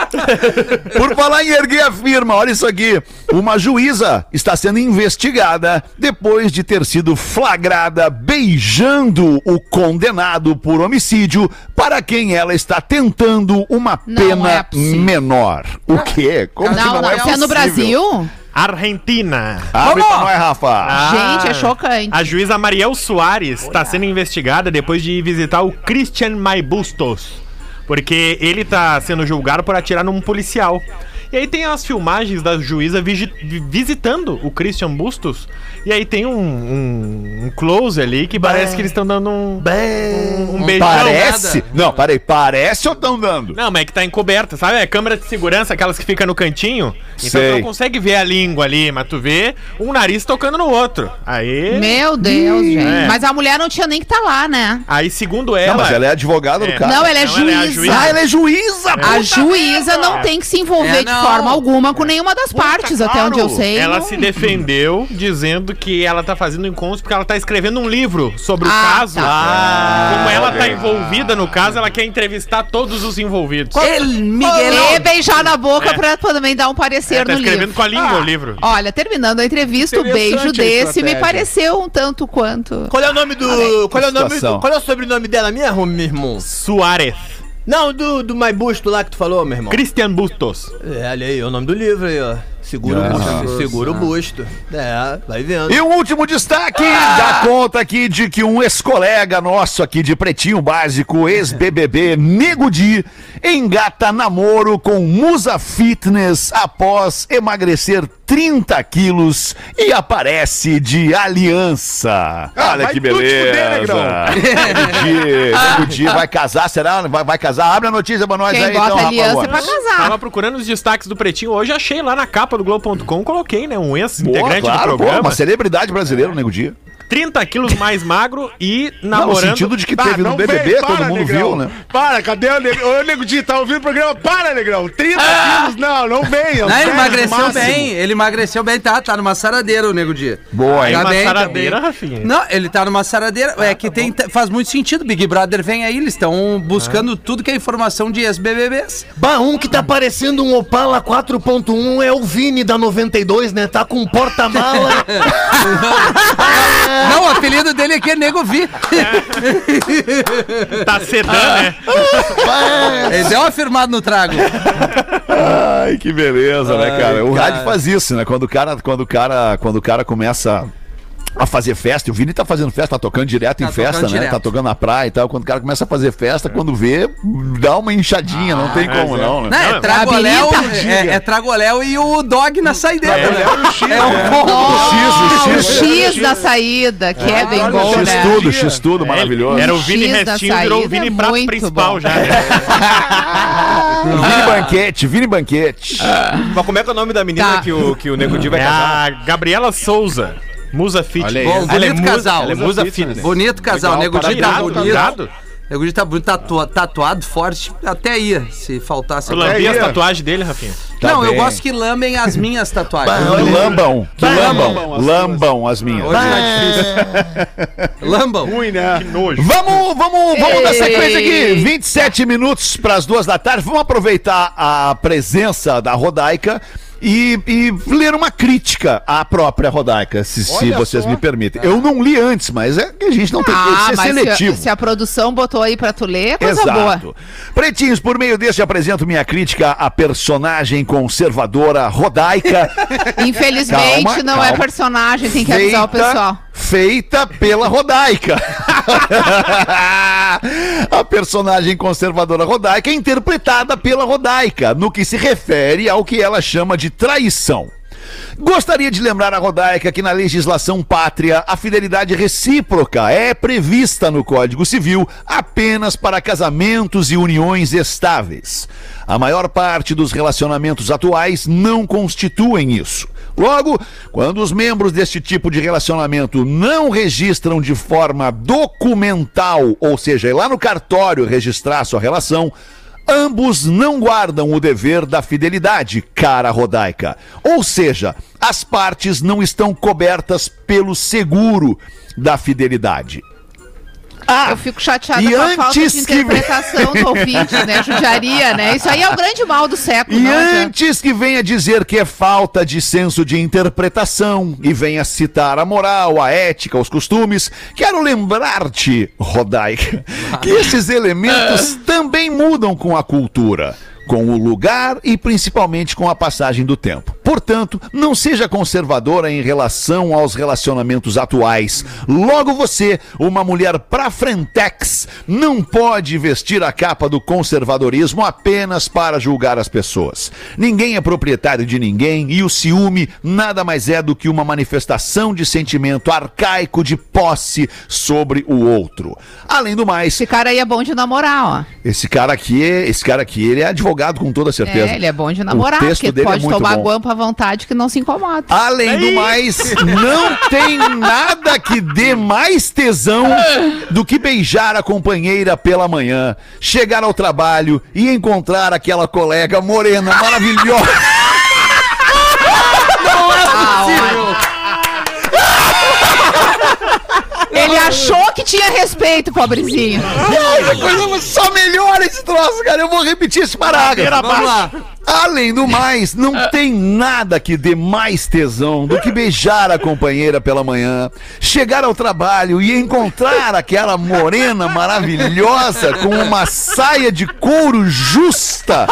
Por falar em erguer a firma, olha isso aqui. Uma juíza está sendo investigada depois de ter sido flagrada beijando o condenado por homicídio para quem ela está tentando uma Não pena é menor. O quê? Como que Não, não, é é no? Brasil? Argentina. Abre pra nós, Rafa. Gente, é chocante. A juíza Mariel Soares está sendo investigada depois de visitar o Christian Maibustos. Porque ele tá sendo julgado por atirar num policial. E aí tem as filmagens da juíza visitando o Christian Bustos. E aí tem um, um- um close ali que parece que eles estão dando um, um, um beijão. Parece? Não, parei. Parece ou estão dando? Não, mas é que tá encoberta, sabe? É câmera de segurança, aquelas que ficam no cantinho. Então Sei. tu não consegue ver a língua ali, mas tu vê um nariz tocando no outro. Aí. Meu Deus, gente. É. Mas a mulher não tinha nem que estar lá, né? Aí, segundo Não, ela. mas ela é advogada do É. cara. Não, ela é Não, ela é a juíza. juíza. Ah, ela é juíza, A puta juíza não tem que se envolver É, de não. Forma alguma com nenhuma das partes, até onde eu claro. sei. Ela não- se defendeu dizendo que ela tá fazendo encontro porque ela tá escrevendo um livro sobre o Ah, caso. tá. Como ela tá envolvida no caso, ela quer entrevistar todos os envolvidos. E beijar na boca pra também dar um parecer Ela tá no escrevendo livro. com a língua o livro. Olha, terminando a entrevista, o beijo desse me pareceu um tanto quanto. Qual é o nome do. Qual é o nome do, Qual é o sobrenome dela mesmo, meu irmão? Soares. Não, do, do My Busto lá que tu falou, meu irmão. Christian Bustos. É, olha aí, é o nome do livro aí, ó. Segura o busto. Segura o busto. É, vai vendo. E o último destaque dá conta aqui de que um ex-colega nosso aqui de Pretinho Básico, ex-BBB, Nego Di, engata namoro com Musa Fitness após emagrecer 30 quilos e aparece de aliança. Ah, Olha que beleza. fuder, negrão. Nego Di, vai casar, será? Vai, vai casar? Abre a notícia pra nós Quem aí, bota então, aliança é Gomes. pra casar. Tava procurando os destaques do Pretinho hoje, achei lá na capa do Globo.com, coloquei, né? Um ex-integrante do claro, pô, programa. uma celebridade brasileira, o Nego Di. 30 quilos mais magro e Não, no namorando. sentido de que Tá, teve no não BBB, vem, todo para, mundo Negrão. viu, né? Para, cadê o Nego? Ô, Nego Di, tá ouvindo o programa? Para, Negrão. 30 quilos, não, não venha. Não, ele emagreceu bem, ele emagreceu bem, tá, tá numa saradeira o Nego Dia. Boa, hein? Tá bem, tá saradeira, bem. Rafinha. Não, ele tá numa saradeira, é que tem, faz muito sentido, Big Brother vem aí, eles estão buscando tudo que é informação de ex-BBBs. Bah, um que tá parecendo um Opala 4.1 é o Vini da 92, né? Tá com um porta-mala. (laughs) (laughs) (laughs) Não, o apelido dele aqui é Nego Vi. (laughs) Tá sedã, né? Ele deu uma firmada no trago. Ai, que beleza, né, cara? O cara. rádio faz isso, né? Quando o cara, quando o cara, quando o cara começa a fazer festa, e o Vini tá fazendo festa, tá tocando direto Tá em festa, né? direto. Tá tocando na praia e tal. Quando o cara começa a fazer festa, quando vê, dá uma inchadinha, não tem como não, Não, né? é Tragoléu, habilita. é, é Tragoléu e o Dog na né? É o combo. Ah, o o X, X da saída, que é bem bom, X né? tudo, X tudo, maravilhoso. Era o Vini X Restinho, virou o saída Vini é Prato principal bom. já, né? (laughs) Vini Banquete, Vini Banquete. Mas como é que é o nome da menina Tá. que, o, que o Nego Di vai É casar? a Gabriela Souza, Musa Fit. Olha aí. Bom, Ela é bonito musa- casal. ela é musa fitness. Bonito casal, Legal, Nego Di tá Irado, bonito. irado. O guri tá bonito, tatua- tatuado, forte. Até ia, se faltasse. Tu lambia as tatuagens dele, Rafinha? Tá não, eu bem. gosto que lambem as minhas tatuagens. Que lambam, que Lambam lambam, as lambam as minhas. Hoje tá difícil. (laughs) Lambam. Ruim, né? Que nojo. Vamos, vamos, vamos dar sequência aqui. 27 minutos para as duas da tarde. Vamos aproveitar a presença da Rodaica e, e ler uma crítica à própria Rodaica, se, se vocês só. me permitem. Eu não li antes, mas é que a gente não tem que Ah, ser mas se a, seletivo. se a produção botou aí pra tu ler, é coisa boa. Exato. Pretinhos, por meio deste apresento minha crítica à personagem conservadora Rodaica. (laughs) Infelizmente, Calma, não é calma. personagem, tem que avisar o pessoal. Feita pela Rodaica. (laughs) a personagem conservadora Rodaica é interpretada pela Rodaica, no que se refere ao que ela chama de traição. Gostaria de lembrar a Rodaica que na legislação pátria a fidelidade recíproca é prevista no Código Civil apenas para casamentos e uniões estáveis. A maior parte dos relacionamentos atuais não constituem isso. Logo, quando os membros deste tipo de relacionamento não registram de forma documental, ou seja, ir lá no cartório registrar sua relação, Ambos não guardam o dever da fidelidade, cara Rodaica. Ou seja, as partes não estão cobertas pelo seguro da fidelidade. Ah, Eu fico chateada e com a falta de que- interpretação do ouvinte, né? (laughs) Judiaria, né? Isso aí é o grande mal do século, E antes que venha dizer que é falta de senso de interpretação e venha citar a moral, a ética, os costumes, quero lembrar-te, Rodaica, (laughs) que esses elementos também mudam com a cultura. Com o lugar e principalmente com a passagem do tempo. Portanto, não seja conservadora em relação aos relacionamentos atuais. Logo você, uma mulher pra frentex, não pode vestir a capa do conservadorismo apenas para julgar as pessoas. Ninguém é proprietário de ninguém e o ciúme nada mais é do que uma manifestação de sentimento arcaico de posse sobre o outro. Além do mais, Esse cara aí é bom de namorar, ó. Esse cara aqui, é- esse cara aqui, ele é advogado com toda certeza. É, ele é bom de namorar, O texto é pode muito tomar bom. guampa à vontade que não se incomoda. Além do mais, (laughs) não tem nada que dê mais tesão do que beijar a companheira pela manhã, chegar ao trabalho e encontrar aquela colega morena maravilhosa. Ele achou que tinha respeito, pobrezinho. Ai, que coisa só melhora esse troço, cara. Eu vou repetir esse parágrafo. Vamos lá. Além do mais, não tem nada que dê mais tesão do que beijar a companheira pela manhã, chegar ao trabalho e encontrar aquela morena maravilhosa com uma saia de couro justa,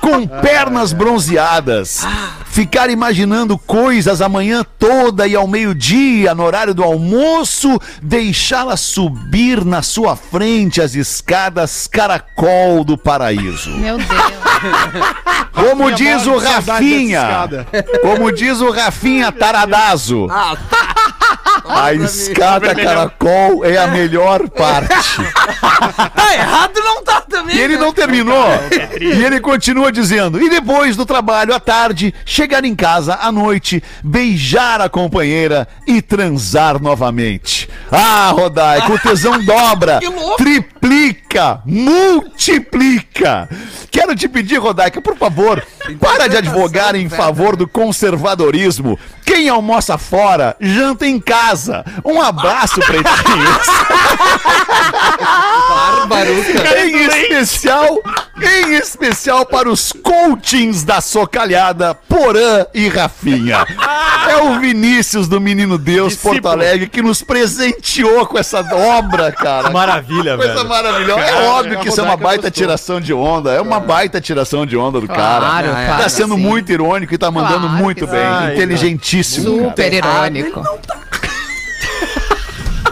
com pernas bronzeadas. Ficar imaginando coisas a manhã toda e ao meio-dia, no horário do almoço, deixá-la subir na sua frente as escadas caracol do paraíso. Meu Deus. (laughs) Como diz o Rafinha, como diz o Rafinha Taradazo, Ah, a escada caracol é a melhor parte. (laughs) tá errado não tá também. E ele né? não terminou. E ele continua dizendo: e depois do trabalho à tarde, chegar em casa à noite, beijar a companheira e transar novamente. Ah, Rodaica, o tesão (laughs) dobra, triplica, multiplica. Quero te pedir, Rodaica, por favor, para de advogar em favor do conservadorismo. Quem almoça fora, janta em casa. Um abraço, pretinhos. (laughs) Em especial, em especial para os coachings da socalhada Porã e Rafinha. É o Vinícius do Menino Deus Porto Discípulo. Alegre que nos presenteou com essa obra, cara. Maravilha, Coisa velho. maravilhosa. É Cara, óbvio que isso é uma baita gostou. tiração de onda. É uma baita tiração de onda do Claro, cara. claro Tá sendo que sim. muito irônico e tá mandando Claro muito bem. sim. Inteligentíssimo. Cara. Super irônico.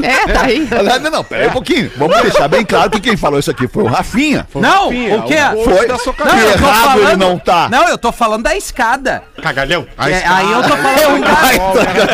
É, tá aí. (laughs) Não, não, pera aí um pouquinho. Vamos deixar bem claro que quem falou isso aqui foi o Rafinha. Não, Rafinha, o quê? o Foi. da Que socalhada. eu tô errado ele falando- não tá. Não, eu tô falando da escada. Cagalhão. É, aí eu tô falando da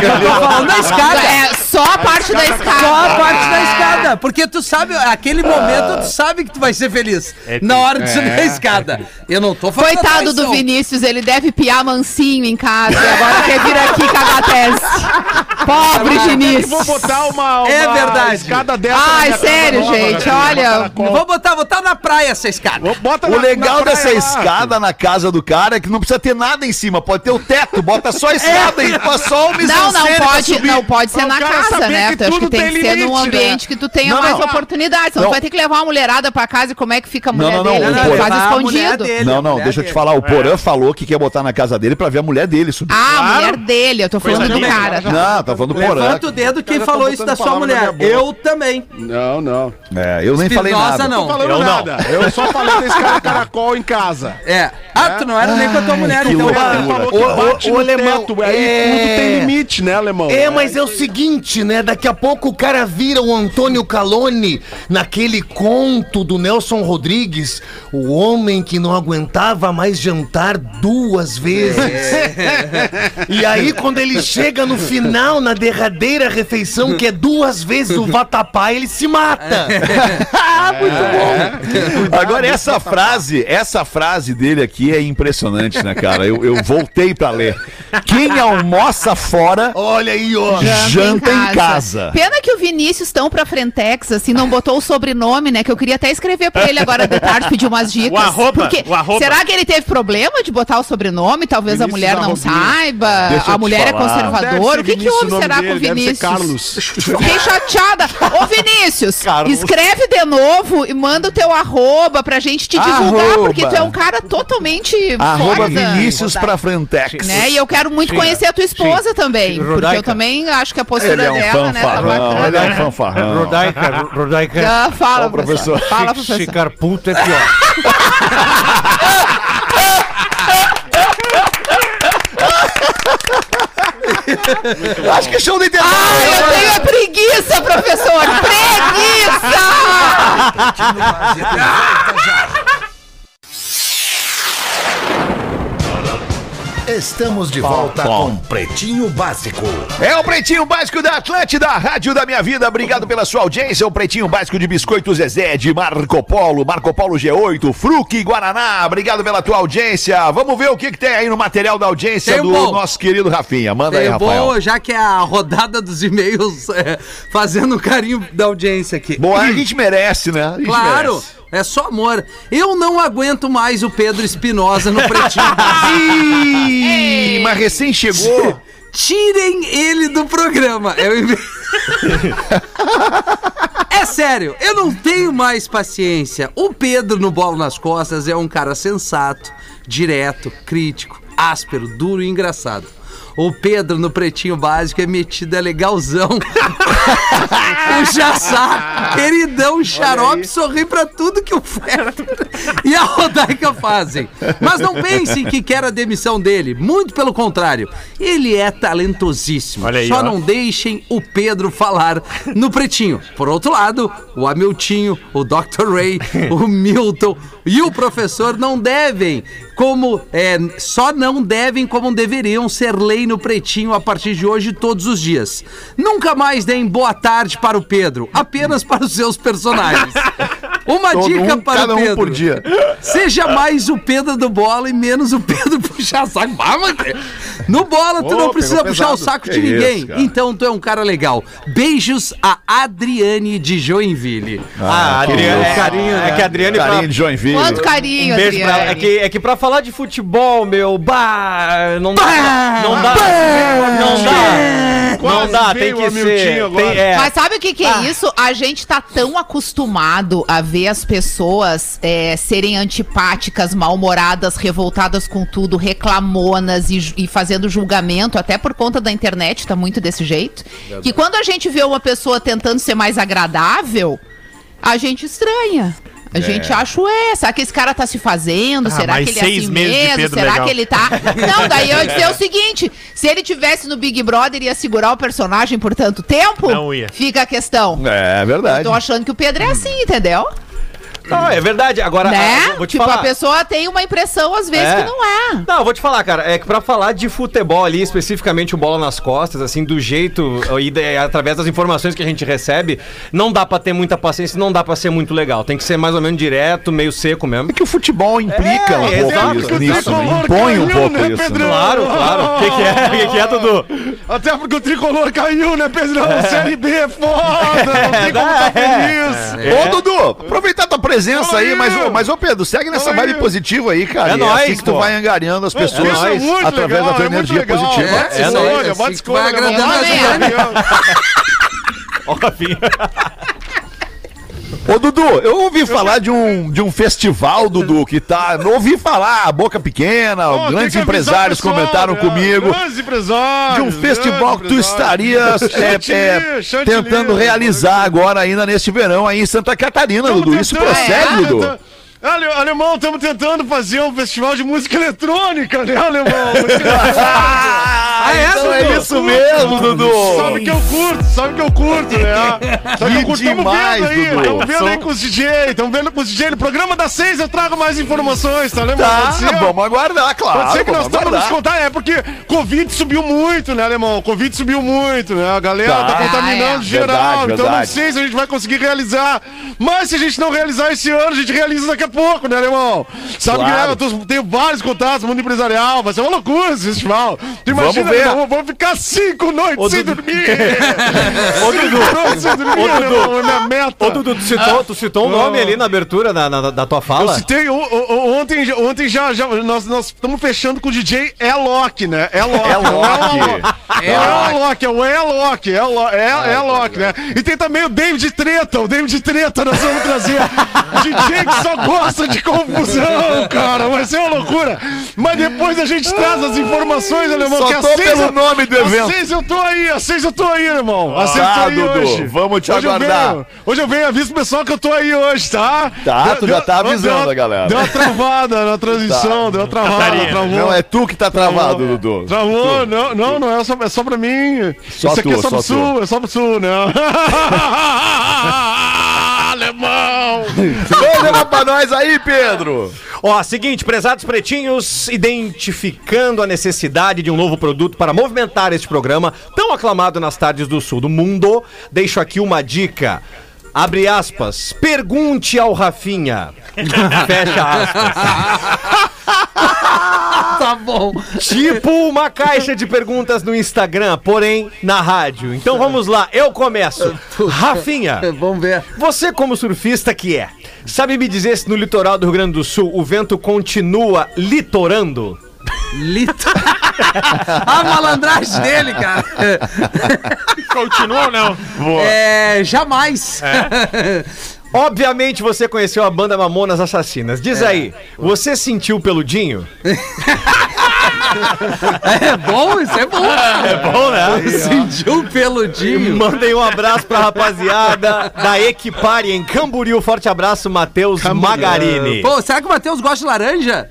Eu tô falando da escada. É só a parte da escada. Só a parte da escada. Porque tu sabe, aquele momento tu sabe que tu vai ser feliz. É na hora de subir a escada. Eu não tô falando. da Coitado do. Vinícius, ele deve piar mansinho em casa e agora quer vir aqui cagar tese. (laughs) Pobre Eu Vinícius. vou botar uma, uma É verdade. escada dessa na Ai, minha sério, casa nova, gente, né? olha. Vou botar, vou botar na praia essa escada. Vou- Bota O na- legal na praia dessa lá. escada na casa do cara é que não precisa ter nada em cima, pode ter o teto, bota só a (laughs) escada e faz só o Não, não pode, não pode ser na casa, né? que acho que tem tem que ser num né? ambiente que tu tenha Não, mais não. oportunidades. Senão Não. tu vai ter que levar uma mulherada pra casa e como é que fica a mulher não, não, dele? o né? porão- Faz mulher escondido. dele, Não, não, mulher deixa eu te dele. falar, o Porã falou que quer botar na casa dele pra ver a mulher dele subir. Ah, a mulher dele, eu tô falando do cara. Não, tá falando do Porã. Levanta o dedo quem tá falou isso da sua na mulher. Eu também. Não, não. É, eu nem falei Espinosa, nada. não. Tô falando Eu não. nada. Eu só falei desse cara caracol em casa. É. Ah, tu não era nem com a tua mulher, que então. loucura. Ele falou que Ô, bate ô, no alemão, teto. Aí é- tudo tem limite, né, alemão? É, mas é o seguinte, né? Daqui a pouco o cara vira o Antônio Calone naquele conto do Nelson Rodrigues, o homem que não aguentava mais jantar duas vezes. (laughs) E aí, quando ele chega no final, na derradeira refeição, que é duas vezes o vatapá, ele se mata. (laughs) Muito bom. Agora, essa frase, essa frase dele aqui é impressionante, né, cara? Eu, eu voltei pra ler. Quem almoça fora, Olha aí, ó. janta em casa. Pena que o Vinícius tão pra Frentex, assim, não botou o sobrenome, né? Que eu queria até escrever pra ele agora de tarde, pedir umas (laughs) dicas. O arroba, Porque o arroba. será que ele teve problema de botar o sobrenome? Talvez a Vinícius mulher não Arrobinha. saiba, Deixa a mulher é falar. conservadora. O que, que houve o será com o dele, deve ser Vinícius? Carlos. Fiquei chateada. Ô, Vinícius, Carlos. escreve de novo e manda o teu arroba pra gente te divulgar, Arroba. porque tu é um cara totalmente Arroba foda. Vinícius pra Frentex. Né? E eu quero muito Sim. conhecer a tua esposa Sim. também. Sim. Porque eu também acho que a postura Ele é um dela, né, tá fanfarrão, bacana. ele é um fanfarrão. Rodaica, Rodaica. Ah, fala, Ó, professor. professor. Fala, professor. Ficar puto é pior. (laughs) (laughs) Acho que show do intervalo. Ai, eu tenho a preguiça, professor! Preguiça! Estamos de volta com Pretinho Básico. É o Pretinho Básico da Atlântida, Rádio da Minha Vida. Obrigado pela sua audiência. O Pretinho Básico de Biscoito Zezé, de Marco Polo, Marco Polo G8, Fruque Guaraná. Obrigado pela tua audiência. Vamos ver o que, que tem aí no material da audiência Tem do bom. nosso querido Rafinha. Manda aí, É Rafael. bom, já que é a rodada dos e-mails (laughs) é, fazendo um carinho da audiência aqui. Bom, a gente merece, né? A gente Claro, merece. É só amor. Eu não aguento mais o Pedro Espinosa no Pretinho. (laughs) Ih, mas recém chegou. Tirem ele do programa. É sério, eu não tenho mais paciência. O Pedro no Bolo nas Costas é um cara sensato, direto, crítico, áspero, duro e engraçado. O Pedro no Pretinho Básico é metido, é legalzão. (laughs) o Jassá, queridão, xarope, sorri pra tudo que o Fetter e a Rodaica fazem. Mas não pensem que quer a demissão dele. Muito pelo contrário. Ele é talentosíssimo. Olha aí, Só ó. não deixem o Pedro falar no Pretinho. Por outro lado, o Hamiltinho, o Dr. Ray, o Milton e o professor não devem, como é, só não devem como deveriam ser lei no Pretinho a partir de hoje todos os dias. Nunca mais deem boa tarde para o Pedro, apenas para os seus personagens. (laughs) Uma Todo dica um, para cada o um Pedro. por dia. (laughs) Seja mais o Pedro do bola e menos o Pedro (laughs) puxar saco. Ah, mas- No bola, tu Ô, não precisa puxar o saco de Que ninguém. isso, então tu é um cara legal. Beijos a Adriane de Joinville. Ah, que Adriane, é, carinho, é que a Adriane. Carinho pra- de Joinville. Quanto carinho, Um beijo pra ela. É Adriane. que, é que pra falar de futebol, meu, bah, não dá. Não dá. Não dá. Não dá, tem veio o que ser. Tem, é. Mas sabe o que, que é isso? A gente tá tão acostumado a ver as pessoas é, serem antipáticas, mal-humoradas, revoltadas com tudo, reclamonas e, e fazendo julgamento, até por conta da internet, tá muito desse jeito. Que quando a gente vê uma pessoa tentando ser mais agradável, a gente estranha. A gente acha, ué, será que esse cara tá se fazendo? Ah, será que ele é assim mesmo? Será legal. que ele tá. Não, daí eu ia dizer o seguinte: se ele tivesse no Big Brother, ia segurar o personagem por tanto tempo? Não ia. Fica a questão. É verdade. Tô achando que o Pedro é assim, entendeu? Não, é verdade. Agora, né? ah, vou te tipo, falar. a pessoa tem uma impressão às vezes É. que não é. Não, eu vou te falar, cara, é que pra falar de futebol ali, especificamente o bola nas costas, assim, do jeito e de- através das informações que a gente recebe, não dá pra ter muita paciência, não dá pra ser muito legal. Tem que ser mais ou menos direto, meio seco mesmo. É que o futebol implica É, um exato. pouco isso, nisso, né? impõe um pouco né, isso. né? Pedrão? Claro, claro. O (laughs) que, que é? O que, que é, Dudu? Até porque o tricolor caiu, né, Pedrão? Série B é foda, (laughs) não tem como tá feliz. Ô, Dudu, aproveitar tua presença aí, Oi. mas, ô, mas, ô Pedro, segue nessa vibe positiva aí, cara. É E nóis, assim que tu pô. vai angariando as pessoas Isso é muito através legal, da tua é energia legal. positiva. É, escolha, é, assim que vai escolha. agradando a gente. escolha. Ó. (laughs) (laughs) (laughs) Ô, Dudu, eu ouvi falar de um, de um festival, Dudu, que tá. Não ouvi falar, Boca Pequena, tem grandes empresários pessoal, comentaram né? comigo. Grandes empresários. De um festival que tu estarias (laughs) é, é, tentando realizar agora ainda neste verão aí em Santa Catarina, Dudu. Isso procede, é, Dudu? Ale, alemão, estamos tentando fazer um festival de música eletrônica, né, alemão? (laughs) Ah, é, então é Dudu? isso mesmo, Dudu. Sabe que eu curto, sabe que eu curto, né? (laughs) Sabe que eu curto. Tamo demais, vendo aí, Dudu. tamo vendo aí com os DJ, tamo vendo com os DJ. No programa das seis eu trago mais informações, tá, alemão? Tá, Pode ser? vamos aguardar, claro. Pode ser que nós estamos nos contar, é porque Covid subiu muito, né, alemão? Covid subiu muito, né? A galera Tá. tá, contaminando Ah, é. geral, Verdade, então não verdade. sei se a gente vai conseguir realizar. Mas se a gente não realizar esse ano, a gente realiza daqui a pouco, né, alemão? Sabe Claro. que né, eu tô- tenho vários contatos no mundo empresarial, vai ser uma loucura esse festival. Tu imagina, ver. alemão, vamos ficar cinco noites Ô, sem Dudu. dormir. (laughs) Ô, Dudu. Cinco noites sem dormir, Ô, Dudu. é minha meta. Ô, Dudu, tu citou, tu citou um nome ali na abertura da, na- da tua Eu fala. citei o- o- ontem, já- ontem já, já nós estamos fechando com o DJ Elok, né? Elok. Elok. É Elok, é o Elok, é é Elok, né? E tem também o David Treta, o David Treta nós vamos trazer. (laughs) DJ que só gosta de confusão, cara, vai ser uma loucura. Mas depois a gente traz as informações, alemão, Só que às seis pelo eu- nome do evento. Às seis eu tô aí, às seis eu tô aí, irmão. Às seis eu Tá, tô aí Dudu, hoje. vamos te hoje eu aguardar. venho- hoje eu venho, aviso pro pessoal que eu tô aí hoje, tá? Tá, tu já tá avisando deu- a galera. Deu uma travada na transição, deu uma travada, Catarina. travou. Não, é tu que tá travado, Dudu. Travou, não, não, não é só, é só pra mim. Só Isso aqui tu, é só pro só sul, é só pro sul, né? (laughs) Alemão! (laughs) Manda pra nós aí, Pedro. Ó, seguinte, prezados pretinhos, identificando a necessidade de um novo produto para movimentar este programa, tão aclamado nas tardes do sul do mundo, deixo aqui uma dica. Abre aspas, pergunte ao Rafinha. (laughs) Fecha aspas. Tá bom. Tipo uma caixa de perguntas no Instagram, porém na rádio. Então vamos lá, eu começo. (laughs) Rafinha, Vamos ver. você como surfista que é, sabe me dizer se no litoral do Rio Grande do Sul o vento continua litorando? Lito. (laughs) a malandragem dele, cara. Continua ou não? É, jamais. (laughs) Obviamente você conheceu a banda Mamonas Assassinas. Diz aí, você sentiu peludinho? (laughs) É bom, isso é bom. É bom, né? Sentiu peludinho. Mandem um abraço pra rapaziada da Equipare em Camboriú. Forte abraço, Matheus Magarini. Pô, será que o Matheus gosta de laranja?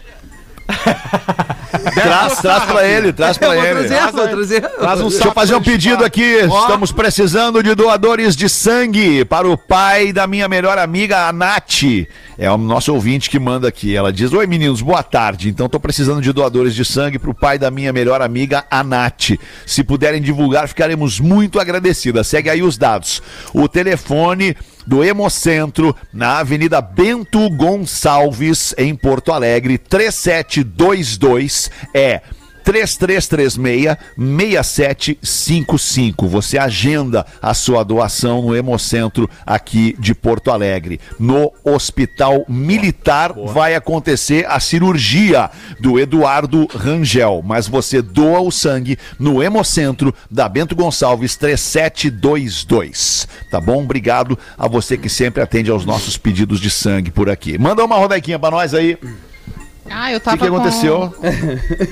(laughs) Traz, traz pra ele, traz pra ele. trazer, vou trazer. Traz um Deixa eu fazer um pedido aqui. Estamos precisando de doadores de sangue para o pai da minha melhor amiga, a Nath. É o nosso ouvinte que manda aqui. Ela diz: Oi, meninos, boa tarde. Então, estou precisando de doadores de sangue para o pai da minha melhor amiga, a Nath. Se puderem divulgar, ficaremos muito agradecidas. Segue aí os dados. O telefone do Hemocentro, na Avenida Bento Gonçalves, em Porto Alegre, 3722 é 3336-6755. Você agenda a sua doação no Hemocentro aqui de Porto Alegre. No Hospital Militar vai acontecer a cirurgia do Eduardo Rangel, mas você doa o sangue no Hemocentro da Bento Gonçalves 3722. Tá bom? Obrigado a você que sempre atende aos nossos pedidos de sangue por aqui. Manda uma rodequinha pra nós aí. Ah, eu O tava que, que com- aconteceu?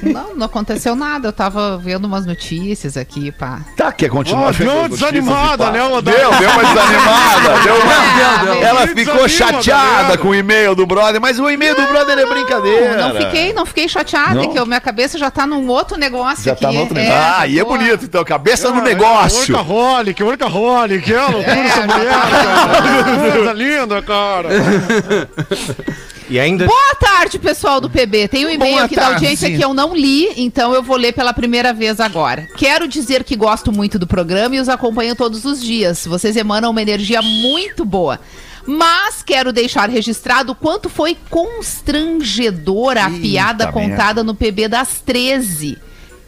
Não, não aconteceu nada. Eu tava vendo umas notícias aqui, pá. Tá, quer continuar? Ó, deu uma desanimada, né, Deu, deu uma desanimada. Deu uma... deu, deu. Ela ficou Desanima, chateada com o e-mail do brother, mas o e-mail do brother é brincadeira. Não fiquei, não fiquei chateada, Não? é que a minha cabeça já tá num outro negócio Já aqui. tá no outro É, negócio. Ah, e é bonito, então. Cabeça no É, negócio. Workaholic, workaholic, é loucura É, essa mulher, cara. Coisa linda, cara. E ainda. Boa tarde, pessoal do PB. Tem um e-mail Boa aqui da tarde. audiência que eu não li, então eu vou ler pela primeira vez agora. Quero dizer que gosto muito do programa e os acompanho todos os dias. Vocês emanam uma energia muito boa. Mas quero deixar registrado o quanto foi constrangedora a piada merda. contada no PB das 13.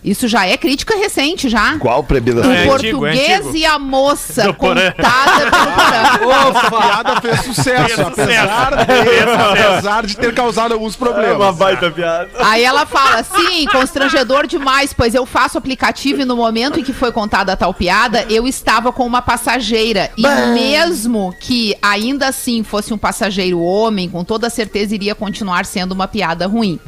Isso já é crítica recente, já. Qual prebida? O É antigo, português é antigo. e a moça Do contada pelo Porã. (laughs) A piada fez sucesso, Fez apesar, de, apesar de ter causado alguns problemas. piada. Aí ela fala, sim, constrangedor demais, pois eu faço aplicativo e no momento em que foi contada a tal piada, eu estava com uma passageira. E mesmo que ainda assim fosse um passageiro homem, com toda certeza iria continuar sendo uma piada ruim.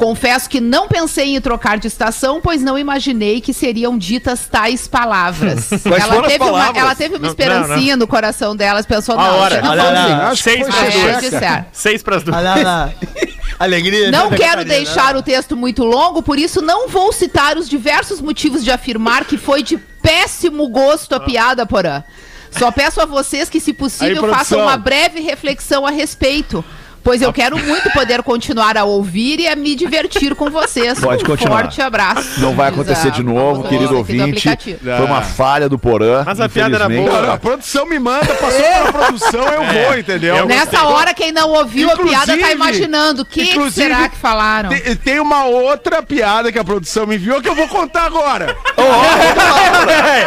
Confesso que não pensei em trocar de estação, pois não imaginei que seriam ditas tais palavras. (laughs) Quais ela, foram as teve uma, palavras? ela teve uma Não, esperancinha no coração delas, pensou, A não, hora. Olha não, lá. que Seis foi pra Aí duas. Seis pras duas. Olha lá. (laughs) Alegria. Não quero deixar o texto muito longo, por isso não vou citar os diversos motivos de afirmar que foi de péssimo gosto a piada, Porã. Só peço a vocês que, se possível, Aí, façam uma breve reflexão a respeito. Pois eu quero muito poder continuar a ouvir e a me divertir com vocês. Pode um continuar. forte abraço. Não vai acontecer de novo, querido do ouvinte. Foi uma falha do Porã. Mas a piada era boa. A produção me manda, passou pela produção, eu vou, entendeu? Eu Nessa hora, quem não ouviu a piada tá Inclusive- imaginando. O que, que inclusive, será que falaram? Tem, tem uma outra piada que a produção me enviou que eu vou contar agora.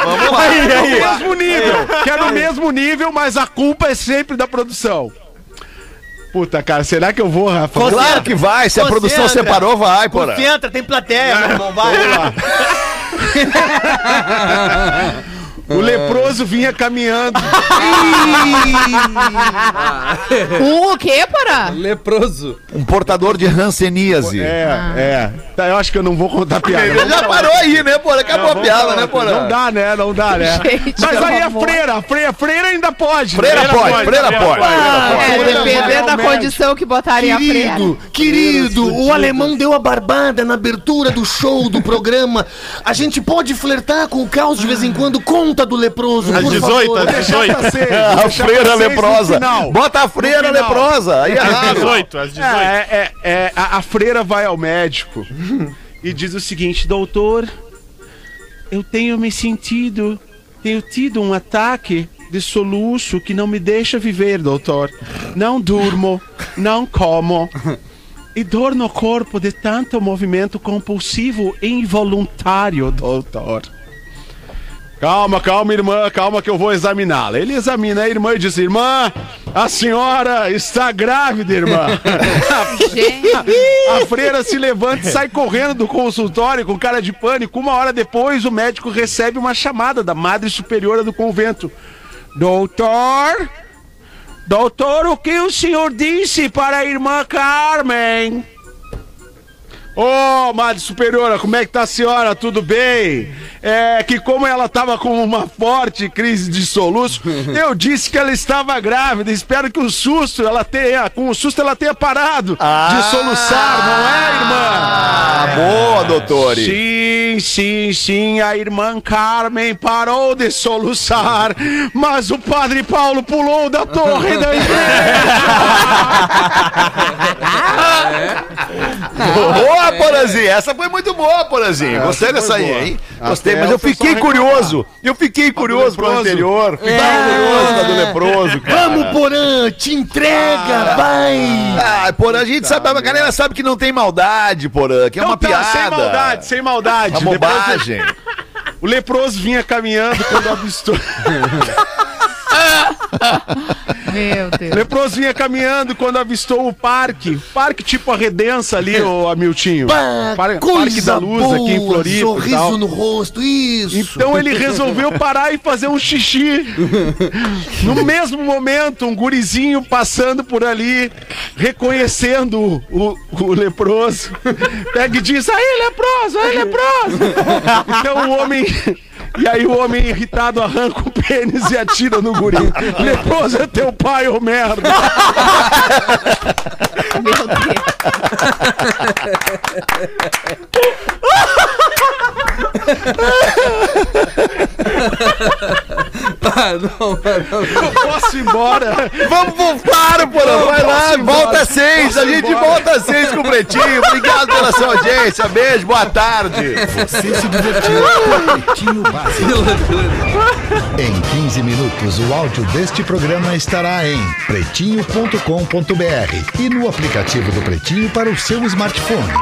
Vamos lá. É no mesmo nível. Que é no mesmo nível, mas a culpa é sempre da produção. Puta, cara, será que eu vou, Rafa? Concentra. Claro que vai. Se a Concentra. produção separou, vai, Porã. Concentra, tem plateia, meu irmão. Vai. (laughs) O leproso vinha caminhando. (laughs) O quê, Porã? Leproso. Um portador de ranceníase. É, é. Tá, eu acho que eu não vou contar piada. Ele já parou aí, né, Porã? Acabou a Vamos piada, né. Porã? Não dá, né? Não dá, né? (laughs) Gente, Mas aí a amor. freira, a freira, a freira ainda pode. Freira né? pode, pode, freira freira pode. pode. É, Freira vai dependendo da condição que botarem a freira. Querido, querido, o alemão deu a barbada na abertura do show do programa. A gente pode flertar com o caos de vez em quando. Conta do leproso, Às por 18, favor. às Deixar 18. pra seis, (laughs) A freira leprosa. Bota a freira leprosa. Aí é Às rápido. 18, às 18. É, é, é, a, a freira vai ao médico e diz o seguinte, doutor, eu tenho me sentido, tenho tido um ataque de soluço que não me deixa viver, doutor. Não durmo, não como. E dor no corpo de tanto movimento compulsivo e involuntário, doutor. Calma, calma, irmã, calma que eu vou examiná-la. Ele examina a irmã e diz: Irmã, a senhora está grávida, irmã. Gente, A freira se levanta e sai correndo do consultório com cara de pânico. Uma hora depois, o médico recebe uma chamada da madre superiora do convento. Doutor? Doutor, o que o senhor disse para a irmã Carmen? Ô, Madre Superiora, como é que tá a senhora? Tudo bem? É que como ela tava com uma forte crise de soluço, (laughs) eu disse que ela estava grávida. Espero que o susto ela tenha, com o susto ela tenha parado de soluçar, não é, irmã? Ah, boa, doutor. Sim, sim, sim, a irmã Carmen parou de soluçar, mas o padre Paulo pulou da torre da (laughs) Boa, Porazinho. Essa foi muito boa, Porazinho. Gostei foi dessa aí, boa. hein? Gostei, mas eu fiquei curioso. Eu fiquei curioso com o leproso. anterior. Fiquei curioso da do leproso, cara. Vamos, Porã, te entrega, vai. Ah, Porã, a gente sabe, a galera sabe que não tem maldade, Porã, que é uma tá, piada. sem maldade, sem maldade. Uma bobagem. (laughs) o leproso vinha caminhando quando avistou. (laughs) Meu Deus. Leproso vinha caminhando quando avistou o parque. Parque tipo a Redença ali, ô Amiltinho. Pá, Par- coisa boa, aqui em Floripa. sorriso tal. no rosto, isso. Então ele resolveu parar e fazer um xixi. (laughs) No mesmo momento, um gurizinho passando por ali, reconhecendo o, o- o leproso, pega e diz: Aí, leproso, aí, leproso. Então o homem. E aí o homem irritado arranca o pênis e atira no guri. Leproso é teu pai, ô merda. Meu Deus. Ah, não, não, Posso ir embora? Vamos voltar, porra. Vai lá, volta às seis. Posso A gente embora? volta às seis com o Pretinho. Obrigado pela sua audiência. Beijo, boa tarde. Você se divertiu com Pretinho Básico. Em 15 minutos, o áudio deste programa estará em pretinho.com.br e no aplicativo do Pretinho para o seu smartphone.